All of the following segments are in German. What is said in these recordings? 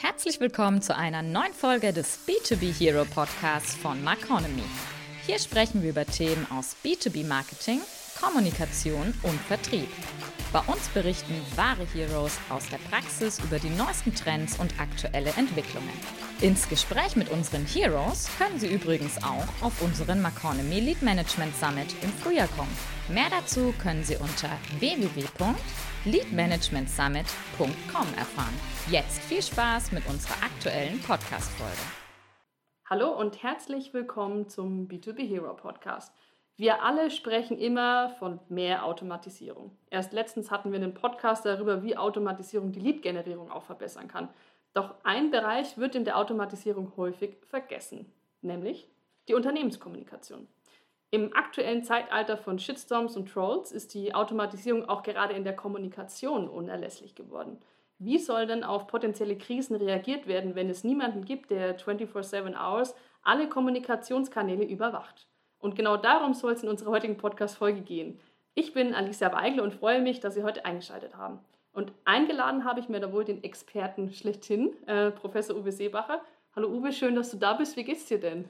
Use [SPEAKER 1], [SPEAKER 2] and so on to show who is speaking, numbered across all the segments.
[SPEAKER 1] Herzlich willkommen zu einer neuen Folge des B2B Hero Podcasts von Marconomy. Hier sprechen wir über Themen aus B2B Marketing, Kommunikation und Vertrieb. Bei uns berichten wahre Heroes aus der Praxis über die neuesten Trends und aktuelle Entwicklungen. Ins Gespräch mit unseren Heroes können Sie übrigens auch auf unseren Maconomy Lead Management Summit im Frühjahr kommen. Mehr dazu können Sie unter www.leadmanagementsummit.com erfahren. Jetzt viel Spaß mit unserer aktuellen Podcast-Folge.
[SPEAKER 2] Hallo und herzlich willkommen zum B2B Hero Podcast. Wir alle sprechen immer von mehr Automatisierung. Erst letztens hatten wir einen Podcast darüber, wie Automatisierung die Lead-Generierung auch verbessern kann. Doch ein Bereich wird in der Automatisierung häufig vergessen, nämlich die Unternehmenskommunikation. Im aktuellen Zeitalter von Shitstorms und Trolls ist die Automatisierung auch gerade in der Kommunikation unerlässlich geworden. Wie soll denn auf potenzielle Krisen reagiert werden, wenn es niemanden gibt, der 24/7 Hours alle Kommunikationskanäle überwacht? Und genau darum soll es in unserer heutigen Podcast-Folge gehen. Ich bin Alicia Weigel und freue mich, dass Sie heute eingeschaltet haben. Und eingeladen habe ich mir da wohl den Experten schlechthin, äh, Professor Uwe Seebacher. Hallo Uwe, schön, dass du da bist. Wie geht's dir denn?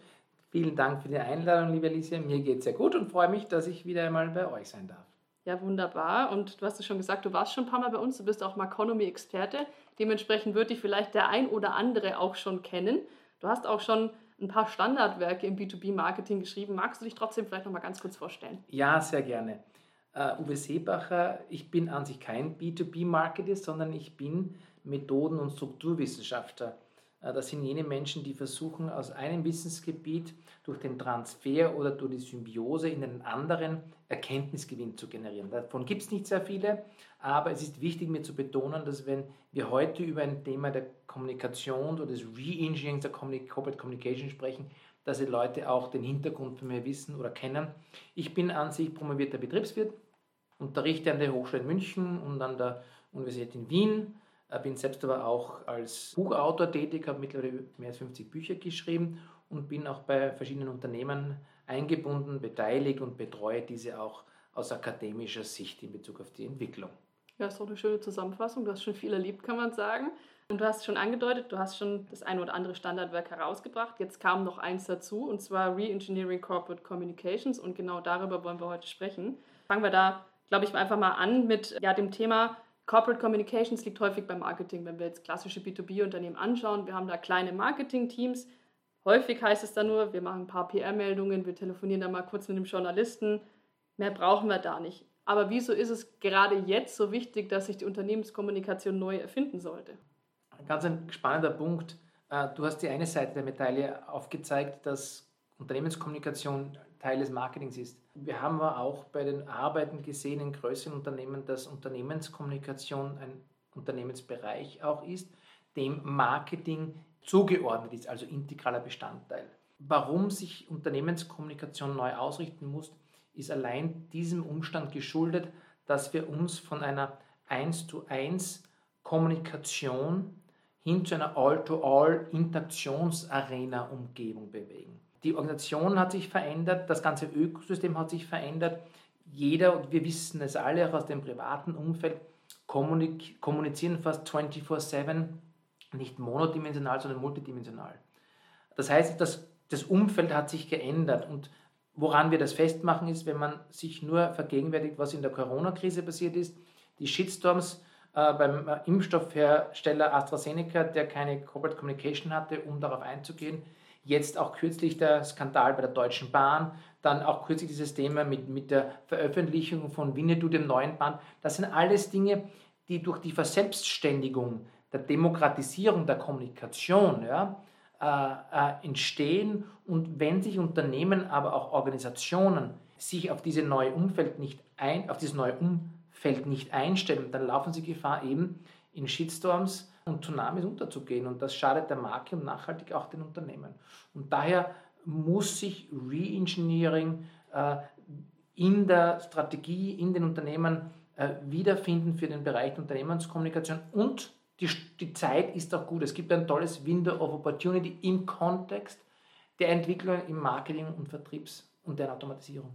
[SPEAKER 3] Vielen Dank für die Einladung, liebe Alicia. Mir geht es sehr gut und freue mich, dass ich wieder einmal bei euch sein darf.
[SPEAKER 2] Ja, wunderbar. Und du hast es schon gesagt, du warst schon ein paar Mal bei uns. Du bist auch Maconomy-Experte. Dementsprechend wird dich vielleicht der ein oder andere auch schon kennen. Du hast auch schon ein paar Standardwerke im B2B-Marketing geschrieben. Magst du dich trotzdem vielleicht noch mal ganz kurz vorstellen?
[SPEAKER 3] Ja, sehr gerne. Uh, Uwe Seebacher, ich bin an sich kein B2B-Marketer, sondern ich bin Methoden- und Strukturwissenschaftler. Uh, das sind jene Menschen, die versuchen, aus einem Wissensgebiet durch den Transfer oder durch die Symbiose in einen anderen Erkenntnisgewinn zu generieren. Davon gibt es nicht sehr viele, aber es ist wichtig, mir zu betonen, dass wenn wir heute über ein Thema der Kommunikation oder des Re-Engineering der Corporate Communication sprechen, dass die Leute auch den Hintergrund von mir wissen oder kennen. Ich bin an sich promovierter Betriebswirt, unterrichte an der Hochschule in München und an der Universität in Wien, äh, bin selbst aber auch als Buchautor tätig, habe mittlerweile mehr als 50 Bücher geschrieben und bin auch bei verschiedenen Unternehmen eingebunden, beteiligt und betreue diese auch aus akademischer Sicht in Bezug auf die Entwicklung.
[SPEAKER 2] Ja, ist doch eine schöne Zusammenfassung. Du hast schon viel erlebt, kann man sagen. Und du hast schon angedeutet, du hast schon das ein oder andere Standardwerk herausgebracht. Jetzt kam noch eins dazu, und zwar Re-Engineering Corporate Communications. Und genau darüber wollen wir heute sprechen. Fangen wir da, glaube ich, einfach mal an mit ja, dem Thema Corporate Communications liegt häufig beim Marketing. Wenn wir jetzt klassische B2B-Unternehmen anschauen, wir haben da kleine Marketing-Teams. Häufig heißt es dann nur, wir machen ein paar PR-Meldungen, wir telefonieren da mal kurz mit dem Journalisten. Mehr brauchen wir da nicht. Aber wieso ist es gerade jetzt so wichtig, dass sich die Unternehmenskommunikation neu erfinden sollte?
[SPEAKER 3] Ein ganz ein spannender Punkt. Äh, du hast die eine Seite der Medaille aufgezeigt, dass Unternehmenskommunikation Teil des Marketings ist. Wir haben aber auch bei den Arbeiten gesehen in größeren Unternehmen, dass Unternehmenskommunikation ein Unternehmensbereich auch ist, dem Marketing zugeordnet ist, also integraler Bestandteil. Warum sich Unternehmenskommunikation neu ausrichten muss, ist allein diesem Umstand geschuldet, dass wir uns von einer 1 zu 1 Kommunikation hin zu einer All-to-All Interaktionsarena-Umgebung bewegen. Die Organisation hat sich verändert, das ganze Ökosystem hat sich verändert. Jeder, und wir wissen es alle auch aus dem privaten Umfeld, kommunizieren fast 24-7, nicht monodimensional, sondern multidimensional. Das heißt, das, das Umfeld hat sich geändert und Woran wir das festmachen, ist, wenn man sich nur vergegenwärtigt, was in der Corona-Krise passiert ist. Die Shitstorms beim äh, Impfstoffhersteller AstraZeneca, der keine Corporate Communication hatte, um darauf einzugehen. Jetzt auch kürzlich der Skandal bei der Deutschen Bahn, dann auch kürzlich dieses Thema mit, mit der Veröffentlichung von Winnetou, dem neuen Band. Das sind alles Dinge, die durch die Verselbstständigung der Demokratisierung der Kommunikation ja, äh, äh, entstehen und wenn sich Unternehmen, aber auch Organisationen sich auf, diese neue Umfeld nicht ein, auf dieses neue Umfeld nicht einstellen, dann laufen sie Gefahr, eben in Shitstorms und Tsunamis unterzugehen. Und das schadet der Marke und nachhaltig auch den Unternehmen. Und daher muss sich Reengineering äh, in der Strategie, in den Unternehmen äh, wiederfinden für den Bereich der Unternehmenskommunikation und die, die Zeit ist auch gut. Es gibt ein tolles Window of Opportunity im Kontext der Entwicklung im Marketing und Vertriebs- und der Automatisierung.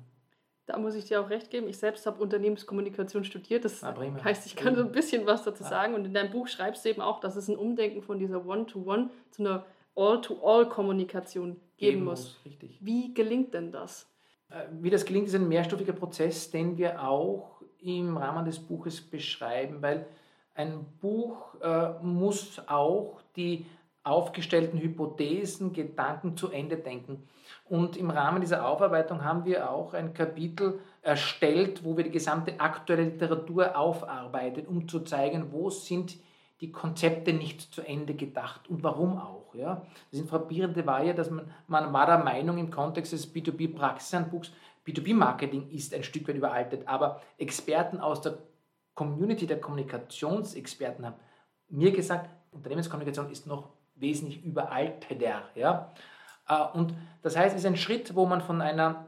[SPEAKER 2] Da muss ich dir auch recht geben. Ich selbst habe Unternehmenskommunikation studiert. Das
[SPEAKER 3] Ah,
[SPEAKER 2] heißt, ich kann so ein bisschen was dazu
[SPEAKER 3] Ja.
[SPEAKER 2] sagen. Und in deinem Buch schreibst du eben auch, dass es ein Umdenken von dieser One-to-One zu einer All-to-All-Kommunikation geben muss.
[SPEAKER 3] Richtig.
[SPEAKER 2] Wie gelingt denn das?
[SPEAKER 3] Äh, Wie das gelingt, ist ein mehrstufiger Prozess, den wir auch im Rahmen des Buches beschreiben, weil ein Buch äh, muss auch die aufgestellten Hypothesen, Gedanken zu Ende denken. Und im Rahmen dieser Aufarbeitung haben wir auch ein Kapitel erstellt, wo wir die gesamte aktuelle Literatur aufarbeiten, um zu zeigen, wo sind die Konzepte nicht zu Ende gedacht und warum auch. Ja? Das Infrapierende war ja, dass man, man war der Meinung im Kontext des B2B-Praxishandbuchs, B2B-Marketing ist ein Stück weit überaltet, aber Experten aus der Community der Kommunikationsexperten haben mir gesagt, Unternehmenskommunikation ist noch wesentlich überalteter. Ja? Äh, Und das heißt, es ist ein Schritt, wo man von einer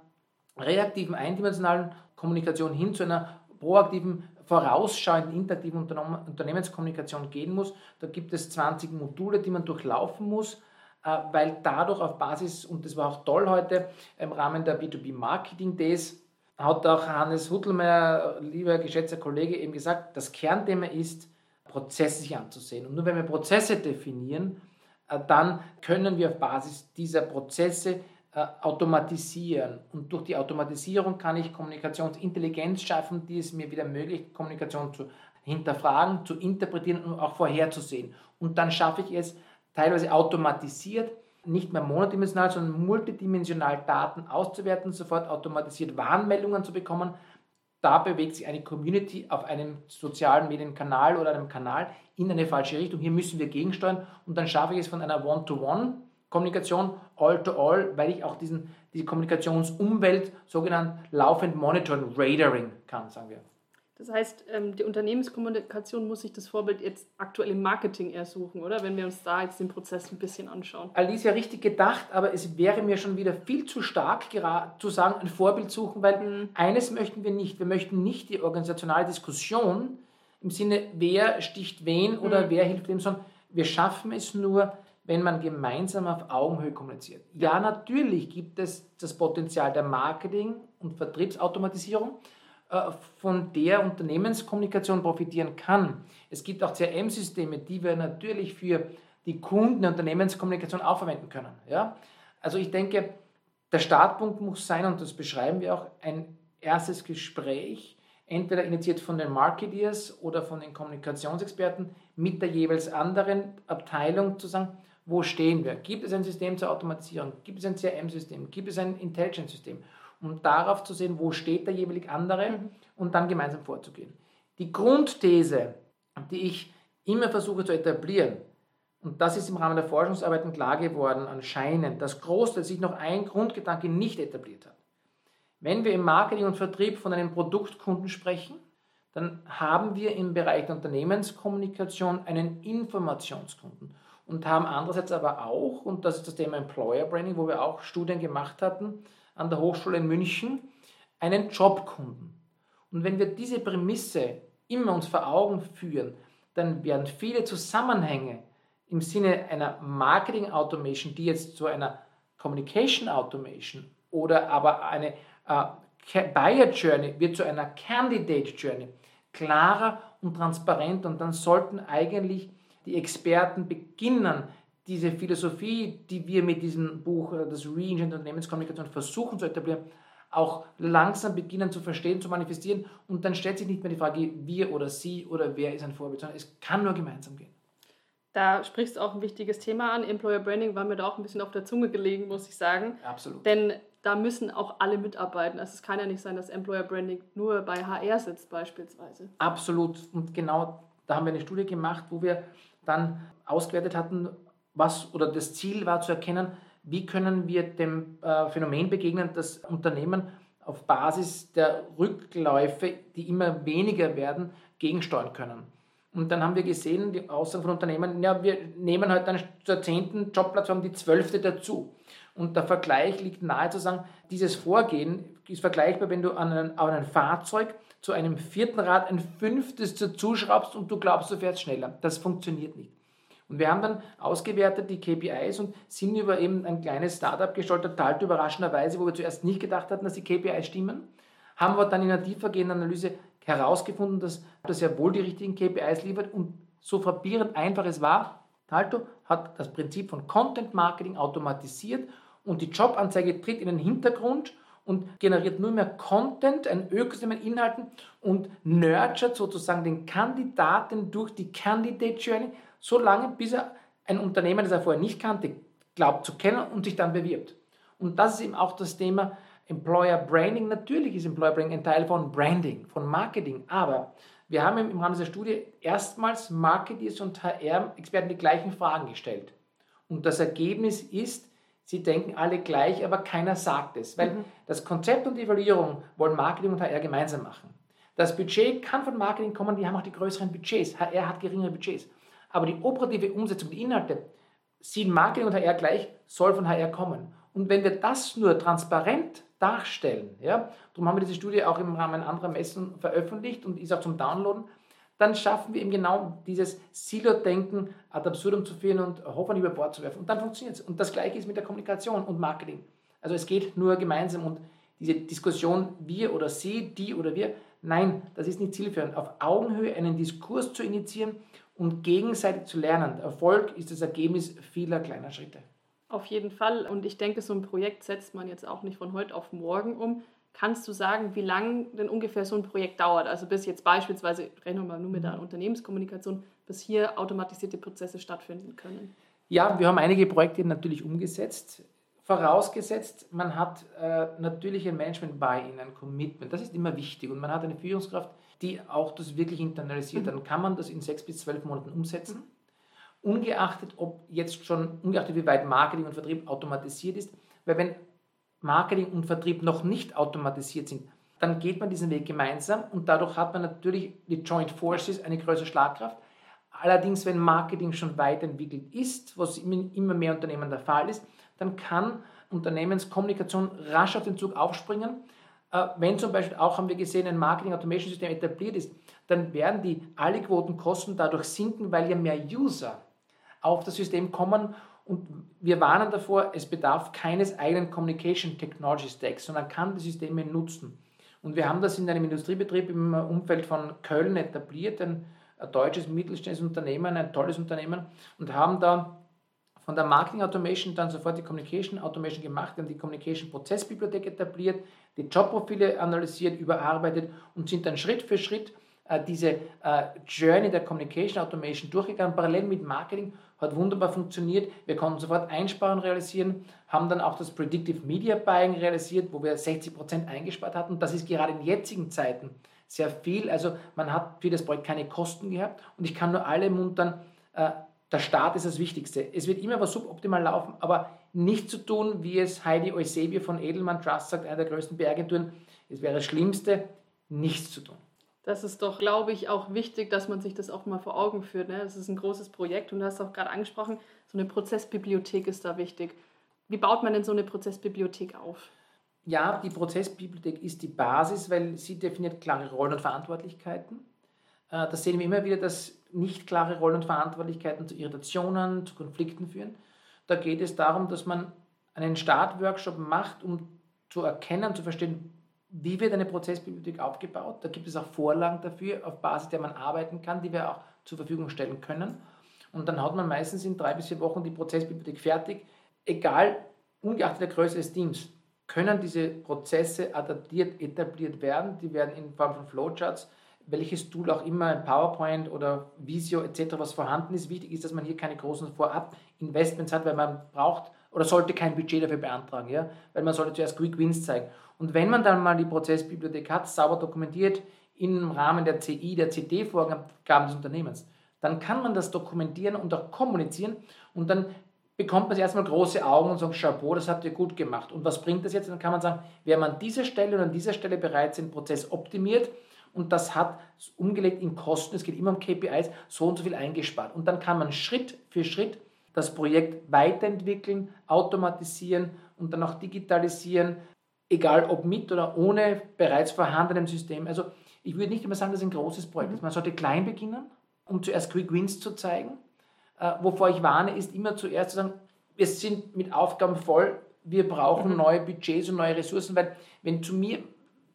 [SPEAKER 3] reaktiven, eindimensionalen Kommunikation hin zu einer proaktiven, vorausschauenden, interaktiven Unternehmen- Unternehmenskommunikation gehen muss. Da gibt es 20 Module, die man durchlaufen muss, äh, weil dadurch auf Basis, und das war auch toll heute im Rahmen der B2B Marketing Days, hat auch Hannes Huttelmeier, lieber geschätzter Kollege, eben gesagt, das Kernthema ist, Prozesse sich anzusehen. Und nur wenn wir Prozesse definieren, dann können wir auf Basis dieser Prozesse äh, automatisieren. Und durch die Automatisierung kann ich Kommunikationsintelligenz schaffen, die es mir wieder ermöglicht, Kommunikation zu hinterfragen, zu interpretieren und auch vorherzusehen. Und dann schaffe ich es teilweise automatisiert, nicht mehr monodimensional, sondern multidimensional Daten auszuwerten, sofort automatisiert Warnmeldungen zu bekommen. Da bewegt sich eine Community auf einem sozialen Medienkanal oder einem Kanal in eine falsche Richtung. Hier müssen wir gegensteuern und dann schaffe ich es von einer One-to-One-Kommunikation, All-to-All, weil ich auch diesen, diese Kommunikationsumwelt sogenannt laufend monitoren, Radaring kann, sagen wir.
[SPEAKER 2] Das heißt, ähm, die Unternehmenskommunikation muss sich das Vorbild jetzt aktuell im Marketing eher suchen, oder? Wenn wir uns da jetzt den Prozess ein bisschen anschauen.
[SPEAKER 3] Alicia richtig gedacht, aber es wäre mir schon wieder viel zu stark zu sagen, ein Vorbild suchen, weil eines möchten wir nicht. Wir möchten nicht die organisationale Diskussion im Sinne, wer sticht wen oder wer hilft wem, sondern wir schaffen es nur, wenn man gemeinsam auf Augenhöhe kommuniziert. Ja, natürlich gibt es das Potenzial der Marketing- und Vertriebsautomatisierung, von der Unternehmenskommunikation profitieren kann. Es gibt auch CRM-Systeme, die wir natürlich für die Kunden der Unternehmenskommunikation auch verwenden können. Ja? Also ich denke, der Startpunkt muss sein, und das beschreiben wir auch, ein erstes Gespräch, entweder initiiert von den Marketeers oder von den Kommunikationsexperten mit der jeweils anderen Abteilung zu sagen, wo stehen wir? Gibt es ein System zur Automatisierung? Gibt es ein CRM-System? Gibt es ein Intelligence-System? Um darauf zu sehen, wo steht der jeweilig andere und dann gemeinsam vorzugehen. Die Grundthese, die ich immer versuche zu etablieren, und das ist im Rahmen der Forschungsarbeiten klar geworden, anscheinend, dass Großteil sich noch ein Grundgedanke nicht etabliert hat. Wenn wir im Marketing und Vertrieb von einem Produktkunden sprechen, dann haben wir im Bereich der Unternehmenskommunikation einen Informationskunden und haben andererseits aber auch, und das ist das Thema Employer Branding, wo wir auch Studien gemacht hatten an der Hochschule in München, einen Jobkunden. Und wenn wir diese Prämisse immer uns vor Augen führen, dann werden viele Zusammenhänge im Sinne einer Marketing Automation, die jetzt zu einer Communication Automation oder aber eine äh, Buyer Journey wird zu einer Candidate Journey klarer und transparent und dann sollten eigentlich die Experten beginnen, diese Philosophie, die wir mit diesem Buch, äh, das Re-Engine Unternehmenskommunikation versuchen zu etablieren, auch langsam beginnen zu verstehen, zu manifestieren und dann stellt sich nicht mehr die Frage, wir oder sie oder wer ist ein Vorbild, sondern es kann nur gemeinsam gehen.
[SPEAKER 2] Da sprichst du auch ein wichtiges Thema an. Employer Branding war mir da auch ein bisschen auf der Zunge gelegen, muss ich sagen.
[SPEAKER 3] Absolut.
[SPEAKER 2] Denn da müssen auch alle mitarbeiten. Also es kann ja nicht sein, dass Employer Branding nur bei HR sitzt beispielsweise.
[SPEAKER 3] Absolut. Und genau da haben wir eine Studie gemacht, wo wir dann ausgewertet hatten, was oder das Ziel war zu erkennen, wie können wir dem äh, Phänomen begegnen, dass Unternehmen auf Basis der Rückläufe, die immer weniger werden, gegensteuern können. Und dann haben wir gesehen, die Aussagen von Unternehmen, ja, wir nehmen halt dann zur zehnten Jobplattform die zwölfte dazu. Und der Vergleich liegt nahe zu sagen, dieses Vorgehen ist vergleichbar, wenn du an ein, an ein Fahrzeug zu einem vierten Rad ein fünftes dazu schraubst und du glaubst, du fährst schneller. Das funktioniert nicht. Und wir haben dann ausgewertet die KPIs und sind über eben ein kleines Startup gestolpert, total überraschenderweise, wo wir zuerst nicht gedacht hatten, dass die KPIs stimmen. haben wir dann in einer tiefergehenden Analyse herausgefunden, dass das ja wohl die richtigen KPIs liefert und so frappierend einfach es war, Talto hat das Prinzip von Content Marketing automatisiert und die Jobanzeige tritt in den Hintergrund und generiert nur mehr Content, ein Ökosystem an Inhalten und nurturet sozusagen den Kandidaten durch die Candidate Journey, so lange bis er ein Unternehmen, das er vorher nicht kannte, glaubt zu kennen und sich dann bewirbt. Und das ist eben auch das Thema Employer Branding. Natürlich ist Employer Branding ein Teil von Branding, von Marketing, aber wir haben im Rahmen dieser Studie erstmals Marketeers und HR-Experten die gleichen Fragen gestellt. Und das Ergebnis ist, sie denken alle gleich, aber keiner sagt es. Weil mhm. das Konzept und die Evaluierung wollen Marketing und HR gemeinsam machen. Das Budget kann von Marketing kommen, die haben auch die größeren Budgets. HR hat geringere Budgets. Aber die operative Umsetzung, die Inhalte, sehen Marketing und HR gleich, soll von HR kommen. Und wenn wir das nur transparent darstellen, ja, darum haben wir diese Studie auch im Rahmen anderer Messen veröffentlicht und ist auch zum Downloaden, dann schaffen wir eben genau dieses Silo-Denken ad absurdum zu führen und Hoffnung über Bord zu werfen. Und dann funktioniert es. Und das Gleiche ist mit der Kommunikation und Marketing. Also es geht nur gemeinsam und diese Diskussion, wir oder sie, die oder wir, nein, das ist nicht zielführend. Auf Augenhöhe einen Diskurs zu initiieren und gegenseitig zu lernen. Erfolg ist das Ergebnis vieler kleiner Schritte.
[SPEAKER 2] Auf jeden Fall. Und ich denke, so ein Projekt setzt man jetzt auch nicht von heute auf morgen um. Kannst du sagen, wie lange denn ungefähr so ein Projekt dauert? Also bis jetzt beispielsweise, rechnen wir mal nur mit der mhm. Unternehmenskommunikation, bis hier automatisierte Prozesse stattfinden können.
[SPEAKER 3] Ja, wir haben einige Projekte natürlich umgesetzt. Vorausgesetzt, man hat äh, natürlich ein Management-Buy-in, ein Commitment. Das ist immer wichtig. Und man hat eine Führungskraft, die auch das wirklich internalisiert. Mhm. Dann kann man das in sechs bis zwölf Monaten umsetzen. Mhm ungeachtet, ob jetzt schon, ungeachtet wie weit Marketing und Vertrieb automatisiert ist, weil wenn Marketing und Vertrieb noch nicht automatisiert sind, dann geht man diesen Weg gemeinsam und dadurch hat man natürlich die Joint Forces eine größere Schlagkraft. Allerdings, wenn Marketing schon weiterentwickelt ist, was in immer mehr Unternehmen der Fall ist, dann kann Unternehmenskommunikation rasch auf den Zug aufspringen. Äh, wenn zum Beispiel auch, haben wir gesehen, ein Marketing-Automation-System etabliert ist, dann werden die alle Quotenkosten dadurch sinken, weil ja mehr User auf das System kommen. Und wir warnen davor, es bedarf keines eigenen Communication Technology Stacks, sondern kann die Systeme nutzen. Und wir haben das in einem Industriebetrieb im Umfeld von Köln etabliert, ein, ein deutsches mittelständisches Unternehmen, ein tolles Unternehmen, und haben da von der Marketing Automation dann sofort die Communication Automation gemacht, haben die Communication Prozessbibliothek etabliert, die Jobprofile analysiert, überarbeitet und sind dann Schritt für Schritt äh, diese äh, Journey der Communication Automation durchgegangen, parallel mit Marketing, hat wunderbar funktioniert. Wir konnten sofort Einsparungen realisieren, haben dann auch das Predictive Media Buying realisiert, wo wir 60% eingespart hatten. Das ist gerade in jetzigen Zeiten sehr viel. Also man hat für das Projekt keine Kosten gehabt und ich kann nur alle muntern, äh, der Start ist das Wichtigste. Es wird immer was suboptimal laufen, aber nicht zu tun, wie es Heidi Eusebio von Edelmann Trust sagt, einer der größten PR-Agenturen, es wäre das Schlimmste, nichts zu tun
[SPEAKER 2] das ist doch, glaube ich, auch wichtig, dass man sich das auch mal vor Augen führt. Ne? Das ist ein großes Projekt und du hast auch gerade angesprochen, so eine Prozessbibliothek ist da wichtig. Wie baut man denn so eine Prozessbibliothek auf?
[SPEAKER 3] Ja, die Prozessbibliothek ist die Basis, weil sie definiert klare Rollen und Verantwortlichkeiten. Äh, das sehen wir immer wieder, dass nicht klare Rollen und Verantwortlichkeiten zu Irritationen, zu Konflikten führen. Da geht es darum, dass man einen Startworkshop macht, um zu erkennen, zu verstehen, wie wird eine Prozessbibliothek aufgebaut? Da gibt es auch Vorlagen dafür, auf Basis der man arbeiten kann, die wir auch zur Verfügung stellen können. Und dann hat man meistens in drei bis vier Wochen die Prozessbibliothek fertig. Egal, ungeachtet der Größe des Teams, können diese Prozesse adaptiert, etabliert werden. Die werden in Form von Flowcharts, welches Tool auch immer, ein PowerPoint oder Visio etc., was vorhanden ist. Wichtig ist, dass man hier keine großen Vorab-Investments hat, weil man braucht oder sollte kein Budget dafür beantragen, ja? weil man sollte zuerst Quick Wins zeigen. Und wenn man dann mal die Prozessbibliothek hat, sauber dokumentiert im Rahmen der CI, der CD-Vorgaben des Unternehmens, dann kann man das dokumentieren und auch kommunizieren und dann bekommt man erstmal große Augen und sagt, Chapeau, das habt ihr gut gemacht. Und was bringt das jetzt? Dann kann man sagen, wer man an dieser Stelle und an dieser Stelle bereits den Prozess optimiert und das hat umgelegt in Kosten, es geht immer um KPIs, so und so viel eingespart. Und dann kann man Schritt für Schritt das Projekt weiterentwickeln, automatisieren und dann auch digitalisieren, egal ob mit oder ohne bereits vorhandenem System. Also ich würde nicht immer sagen, dass es ein großes Projekt ist. Man sollte klein beginnen, um zuerst Quick Wins zu zeigen. Äh, wovor ich warne, ist immer zuerst zu sagen, wir sind mit Aufgaben voll, wir brauchen mhm. neue Budgets und neue Ressourcen, weil wenn zu mir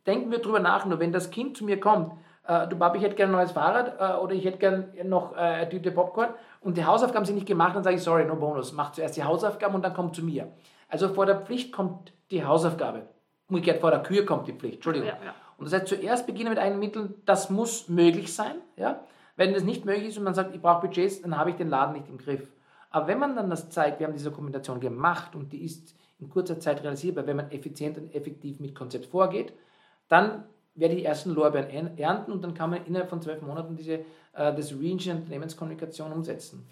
[SPEAKER 3] denken wir drüber nach, nur wenn das Kind zu mir kommt, äh, du Papi, ich hätte gerne ein neues Fahrrad äh, oder ich hätte gerne noch äh, eine Tüte Popcorn und die Hausaufgaben sind nicht gemacht, dann sage ich, sorry, no bonus, mach zuerst die Hausaufgaben und dann komm zu mir. Also vor der Pflicht kommt die Hausaufgabe. Umgekehrt vor der Kühe kommt die Pflicht, Entschuldigung. Ja, ja. Und das heißt, zuerst beginnen mit eigenen Mitteln, das muss möglich sein. Ja? Wenn das nicht möglich ist und man sagt, ich brauche Budgets, dann habe ich den Laden nicht im Griff. Aber wenn man dann das zeigt, wir haben diese Dokumentation gemacht und die ist in kurzer Zeit realisierbar, wenn man effizient und effektiv mit Konzept vorgeht, dann werde ich die ersten Lorbeeren ernten und dann kann man innerhalb von zwölf Monaten diese, äh, das Reinsurance Unternehmenskommunikation umsetzen.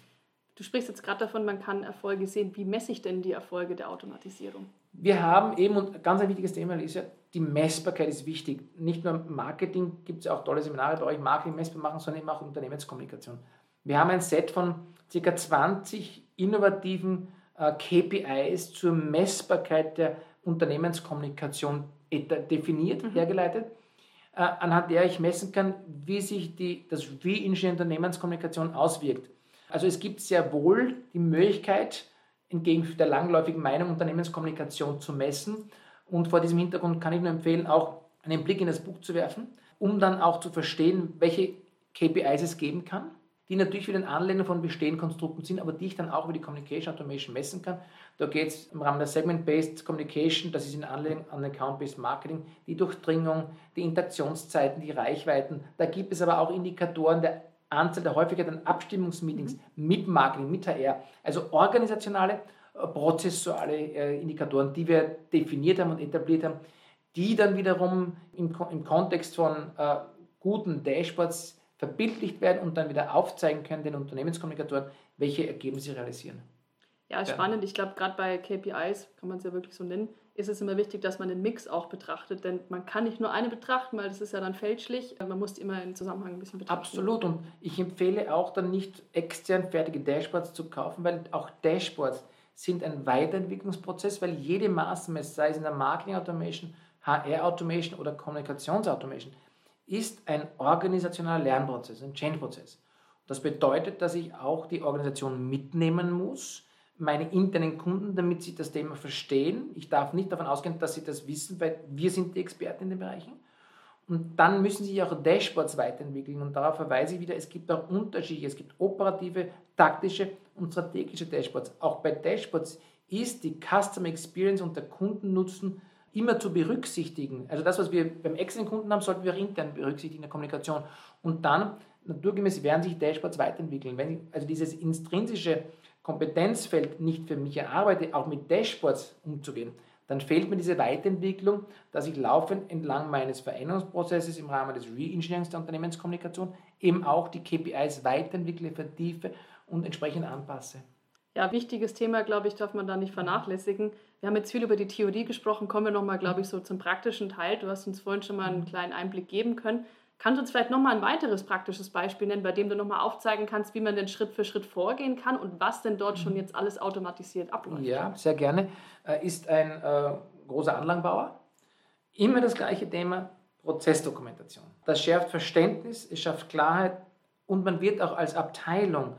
[SPEAKER 2] Du sprichst jetzt gerade davon, man kann Erfolge sehen. Wie messe ich denn die Erfolge der Automatisierung?
[SPEAKER 3] Wir haben eben, und ganz ein wichtiges Thema ist ja, die Messbarkeit ist wichtig. Nicht nur Marketing, gibt es auch tolle Seminare bei euch, Marketing messbar machen, sondern eben auch Unternehmenskommunikation. Wir haben ein Set von ca. 20 innovativen äh, KPIs zur Messbarkeit der Unternehmenskommunikation definiert, mhm. hergeleitet, äh, anhand der ich messen kann, wie sich die, das Re-Engineering Unternehmenskommunikation auswirkt. Also es gibt sehr wohl die Möglichkeit, entgegen der langläufigen Meinung Unternehmenskommunikation zu messen. Und vor diesem Hintergrund kann ich nur empfehlen, auch einen Blick in das Buch zu werfen, um dann auch zu verstehen, welche KPIs es geben kann die natürlich wieder ein Anlehnung von bestehenden Konstrukten sind, aber die ich dann auch über die Communication Automation messen kann. Da geht es im Rahmen der Segment-Based Communication, das ist in Anlehnung an Account-Based Marketing, die Durchdringung, die Interaktionszeiten, die Reichweiten. Da gibt es aber auch Indikatoren der Anzahl der Häufigkeit an Abstimmungsmeetings mhm. mit Marketing, mit HR, also organisationale, äh, prozessuale äh, Indikatoren, die wir definiert haben und etabliert haben, die dann wiederum im, im Kontext von äh, guten Dashboards verbildlicht werden und dann wieder aufzeigen können den Unternehmenskommunikatoren, welche Ergebnisse sie realisieren.
[SPEAKER 2] Ja, spannend. Ich glaube, gerade bei KPIs, kann man es ja wirklich so nennen, ist es immer wichtig, dass man den Mix auch betrachtet. Denn man kann nicht nur eine betrachten, weil das ist ja dann fälschlich. Man muss die immer im Zusammenhang ein bisschen betrachten.
[SPEAKER 3] Absolut. Und ich empfehle auch dann nicht extern fertige Dashboards zu kaufen, weil auch Dashboards sind ein Weiterentwicklungsprozess, weil jede Maßnahme, sei es in der Marketing Automation, HR Automation oder Kommunikations Automation, ist ein organisationaler Lernprozess, ein Change-Prozess. Das bedeutet, dass ich auch die Organisation mitnehmen muss, meine internen Kunden, damit sie das Thema verstehen. Ich darf nicht davon ausgehen, dass sie das wissen, weil wir sind die Experten in den Bereichen. Und dann müssen sich auch Dashboards weiterentwickeln. Und darauf verweise ich wieder, es gibt auch Unterschiede. Es gibt operative, taktische und strategische Dashboards. Auch bei Dashboards ist die Customer Experience und der Kundennutzen immer zu berücksichtigen. Also das, was wir beim externen Kunden haben, sollten wir auch intern berücksichtigen in der Kommunikation. Und dann, naturgemäß, werden sich Dashboards weiterentwickeln. Wenn ich also dieses intrinsische Kompetenzfeld nicht für mich erarbeite, auch mit Dashboards umzugehen, dann fehlt mir diese Weiterentwicklung, dass ich laufend entlang meines Veränderungsprozesses im Rahmen des Reengineerings der Unternehmenskommunikation eben auch die KPIs weiterentwickle, vertiefe und entsprechend anpasse.
[SPEAKER 2] Ja, wichtiges Thema, glaube ich, darf man da nicht vernachlässigen. Wir haben jetzt viel über die Theorie gesprochen, kommen wir nochmal, glaube ich, so zum praktischen Teil. Du hast uns vorhin schon mal einen kleinen Einblick geben können. Kannst du uns vielleicht nochmal ein weiteres praktisches Beispiel nennen, bei dem du nochmal aufzeigen kannst, wie man denn Schritt für Schritt vorgehen kann und was denn dort schon jetzt alles automatisiert abläuft?
[SPEAKER 3] Ja, sehr gerne. Äh, ist ein äh, großer Anlagenbauer. Immer das gleiche Thema, Prozessdokumentation. Das schärft Verständnis, es schafft Klarheit und man wird auch als Abteilung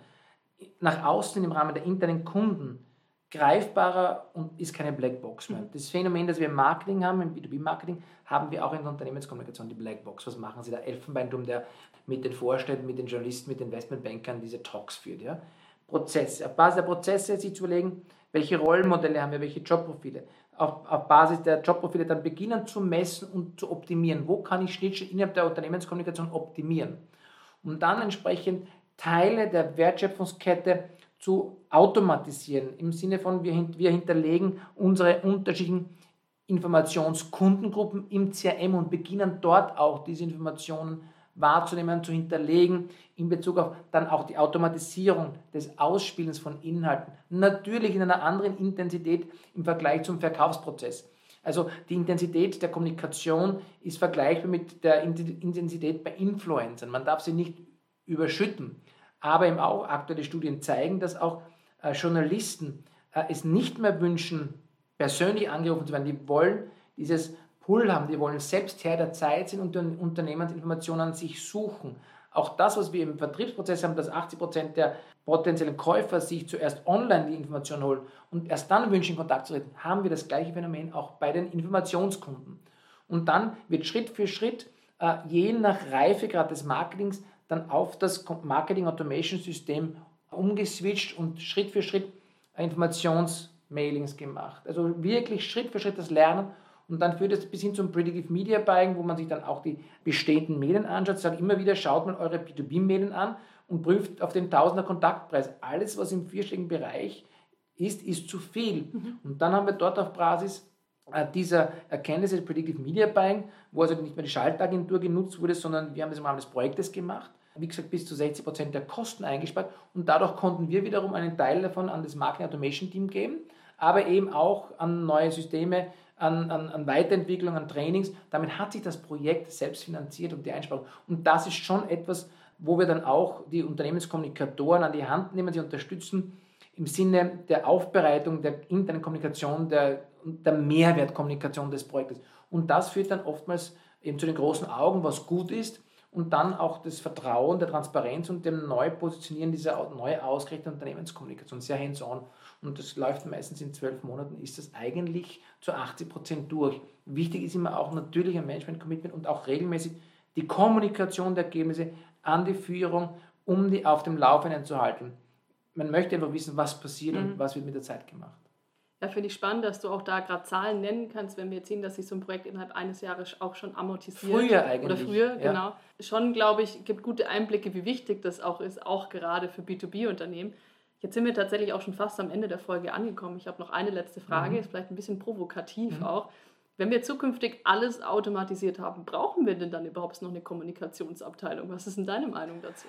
[SPEAKER 3] nach außen im Rahmen der internen Kunden greifbarer und ist keine Blackbox mehr. Das Phänomen, das wir im Marketing haben, im B2B-Marketing, haben wir auch in der Unternehmenskommunikation, die Blackbox. Was machen Sie? Der Elfenbeinturm, der mit den Vorständen, mit den Journalisten, mit den Investmentbankern diese Talks führt. Ja? Prozesse. Auf Basis der Prozesse sich zu überlegen, welche Rollenmodelle haben wir, welche Jobprofile. Auf, auf Basis der Jobprofile dann beginnen zu messen und zu optimieren. Wo kann ich Schnittstellen innerhalb der Unternehmenskommunikation optimieren? Und dann entsprechend Teile der Wertschöpfungskette zu automatisieren, im Sinne von wir, wir hinterlegen unsere unterschiedlichen Informationskundengruppen im CRM und beginnen dort auch diese Informationen wahrzunehmen, zu hinterlegen, in Bezug auf dann auch die Automatisierung des Ausspielens von Inhalten. Natürlich in einer anderen Intensität im Vergleich zum Verkaufsprozess. Also die Intensität der Kommunikation ist vergleichbar mit der Intensität bei Influencern. Man darf sie nicht überschütten. Aber eben auch aktuelle Studien zeigen, dass auch äh, Journalisten äh, es nicht mehr wünschen, persönlich angerufen zu werden. Die wollen dieses Pull haben, die wollen selbst Herr der Zeit sein und Unternehmensinformationen sich suchen. Auch das, was wir im Vertriebsprozess haben, dass 80 Prozent der potenziellen Käufer sich zuerst online die Information holen und erst dann wünschen, Kontakt zu treten, haben wir das gleiche Phänomen auch bei den Informationskunden. Und dann wird Schritt für Schritt, äh, je nach Reifegrad des Marketings, dann auf das Marketing Automation System umgeswitcht und Schritt für Schritt Informationsmailings gemacht. Also wirklich Schritt für Schritt das Lernen und dann führt es bis hin zum Predictive Media Buying, wo man sich dann auch die bestehenden Medien anschaut. Sage immer wieder, schaut mal eure B2B-Medien an und prüft auf den Tausender Kontaktpreis. Alles, was im vierstelligen Bereich ist, ist zu viel. Mhm. Und dann haben wir dort auf Basis äh, dieser Erkenntnisse Predictive Media Buying, wo also nicht mehr die Schaltagentur genutzt wurde, sondern wir haben das im Rahmen des Projektes gemacht. Wie gesagt, bis zu 60 Prozent der Kosten eingespart und dadurch konnten wir wiederum einen Teil davon an das Marketing Automation Team geben, aber eben auch an neue Systeme, an, an, an Weiterentwicklung, an Trainings. Damit hat sich das Projekt selbst finanziert und die Einsparung. Und das ist schon etwas, wo wir dann auch die Unternehmenskommunikatoren an die Hand nehmen, sie unterstützen im Sinne der Aufbereitung, der internen Kommunikation, der, der Mehrwertkommunikation des Projektes. Und das führt dann oftmals eben zu den großen Augen, was gut ist, und dann auch das Vertrauen, der Transparenz und dem Neupositionieren dieser neu ausgerichteten Unternehmenskommunikation, sehr hands-on. Und das läuft meistens in zwölf Monaten, ist das eigentlich zu 80 Prozent durch. Wichtig ist immer auch natürlich ein Management-Commitment und auch regelmäßig die Kommunikation der Ergebnisse an die Führung, um die auf dem Laufenden zu halten. Man möchte einfach wissen, was passiert mhm. und was wird mit der Zeit gemacht.
[SPEAKER 2] Ja, finde ich spannend, dass du auch da gerade Zahlen nennen kannst, wenn wir jetzt sehen, dass sich so ein Projekt innerhalb eines Jahres auch schon amortisiert.
[SPEAKER 3] Früher eigentlich.
[SPEAKER 2] Oder früher, ja. genau. Schon, glaube ich, gibt gute Einblicke, wie wichtig das auch ist, auch gerade für B2B-Unternehmen. Jetzt sind wir tatsächlich auch schon fast am Ende der Folge angekommen. Ich habe noch eine letzte Frage, mhm. ist vielleicht ein bisschen provokativ mhm. auch. Wenn wir zukünftig alles automatisiert haben, brauchen wir denn dann überhaupt noch eine Kommunikationsabteilung? Was ist denn deine Meinung dazu?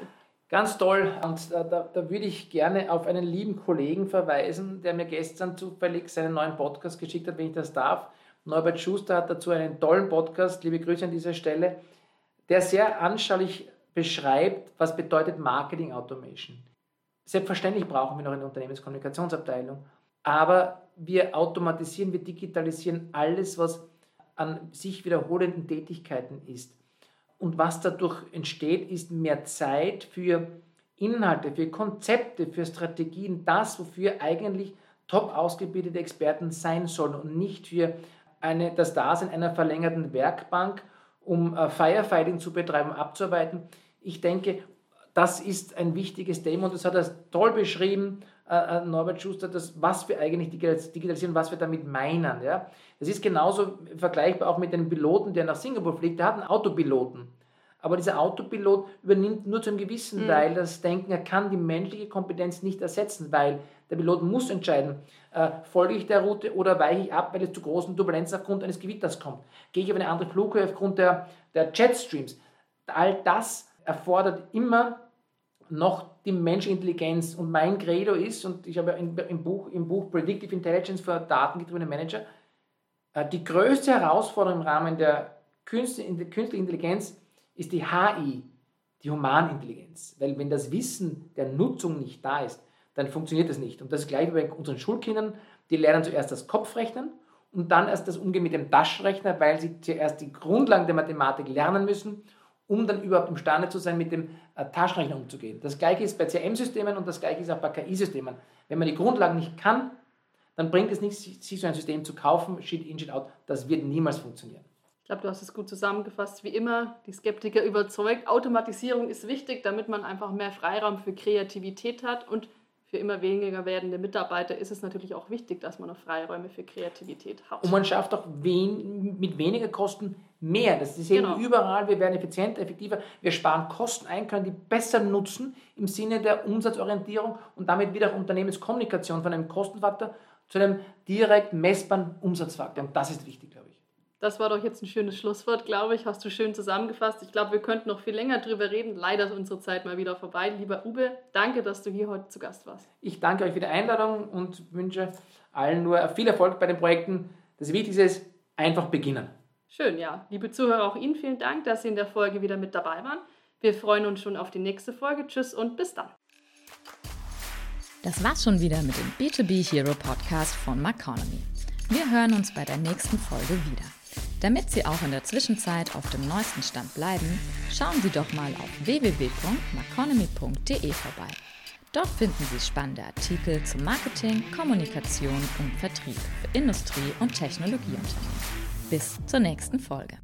[SPEAKER 3] Ganz toll. Und da, da, würde ich gerne auf einen lieben Kollegen verweisen, der mir gestern zufällig seinen neuen Podcast geschickt hat, wenn ich das darf. Norbert Schuster hat dazu einen tollen Podcast, liebe Grüße an dieser Stelle, der sehr anschaulich beschreibt, was bedeutet Marketing Automation. Selbstverständlich brauchen wir noch eine Unternehmenskommunikationsabteilung, aber wir automatisieren, wir digitalisieren alles, was an sich wiederholenden Tätigkeiten ist. Und was dadurch entsteht, ist mehr Zeit für Inhalte, für Konzepte, für Strategien, das, wofür eigentlich top ausgebildete Experten sein sollen und nicht für eine, das Dasein einer verlängerten Werkbank, um äh, Firefighting zu betreiben, abzuarbeiten. Ich denke, das ist ein wichtiges Thema und das hat er toll beschrieben, äh, äh Norbert Schuster, das, was wir eigentlich digitalisieren, was wir damit meinen. Ja? Das ist genauso vergleichbar auch mit dem Piloten, der nach Singapur fliegt. Der hat einen Autopiloten. Aber dieser Autopilot übernimmt nur zu einem gewissen mhm. Teil das Denken. Er kann die menschliche Kompetenz nicht ersetzen, weil der Pilot muss entscheiden, äh, folge ich der Route oder weiche ich ab, weil es zu großen Turbulenzen aufgrund eines Gewitters kommt. Gehe ich auf eine andere Flughöhe aufgrund der, der Jetstreams. All das erfordert immer noch die menschliche Intelligenz. Und mein Credo ist, und ich habe im, Buch, im Buch Predictive Intelligence für datengetriebene Manager, äh, die größte Herausforderung im Rahmen der künstlichen Intelligenz ist die HI, die Humanintelligenz. Weil wenn das Wissen der Nutzung nicht da ist, dann funktioniert das nicht. Und das ist gleich wie bei unseren Schulkindern, die lernen zuerst das Kopfrechnen und dann erst das Umgehen mit dem Taschenrechner, weil sie zuerst die Grundlagen der Mathematik lernen müssen, um dann überhaupt imstande zu sein, mit dem äh, Taschenrechner umzugehen. Das gleiche ist bei CRM-Systemen und das gleiche ist auch bei KI-Systemen. Wenn man die Grundlagen nicht kann, dann bringt es nichts, sich so ein System zu kaufen, Shit in, Shit out. Das wird niemals funktionieren.
[SPEAKER 2] Ich glaube, du hast es gut zusammengefasst. Wie immer, die Skeptiker überzeugt, Automatisierung ist wichtig, damit man einfach mehr Freiraum für Kreativität hat und für immer weniger werdende Mitarbeiter ist es natürlich auch wichtig, dass man noch Freiräume für Kreativität hat.
[SPEAKER 3] Und man schafft auch wen, mit weniger Kosten mehr. Das ist eben genau. überall. Wir werden effizienter, effektiver. Wir sparen Kosten ein, können die besser nutzen im Sinne der Umsatzorientierung und damit wieder Unternehmenskommunikation von einem Kostenfaktor zu einem direkt messbaren Umsatzfaktor. Und das ist wichtig, glaube ich.
[SPEAKER 2] Das war doch jetzt ein schönes Schlusswort, glaube ich. Hast du schön zusammengefasst. Ich glaube, wir könnten noch viel länger drüber reden. Leider ist unsere Zeit mal wieder vorbei. Lieber Uwe, danke, dass du hier heute zu Gast warst.
[SPEAKER 3] Ich danke euch für die Einladung und wünsche allen nur viel Erfolg bei den Projekten. Das Wichtigste ist einfach beginnen.
[SPEAKER 2] Schön, ja. Liebe Zuhörer, auch Ihnen vielen Dank, dass Sie in der Folge wieder mit dabei waren. Wir freuen uns schon auf die nächste Folge. Tschüss und bis dann.
[SPEAKER 1] Das war's schon wieder mit dem B2B Hero Podcast von Maconomy. Wir hören uns bei der nächsten Folge wieder. Damit Sie auch in der Zwischenzeit auf dem neuesten Stand bleiben, schauen Sie doch mal auf www.maconomy.de vorbei. Dort finden Sie spannende Artikel zu Marketing, Kommunikation und Vertrieb für Industrie- und Technologieunternehmen. bis zur nächsten Folge.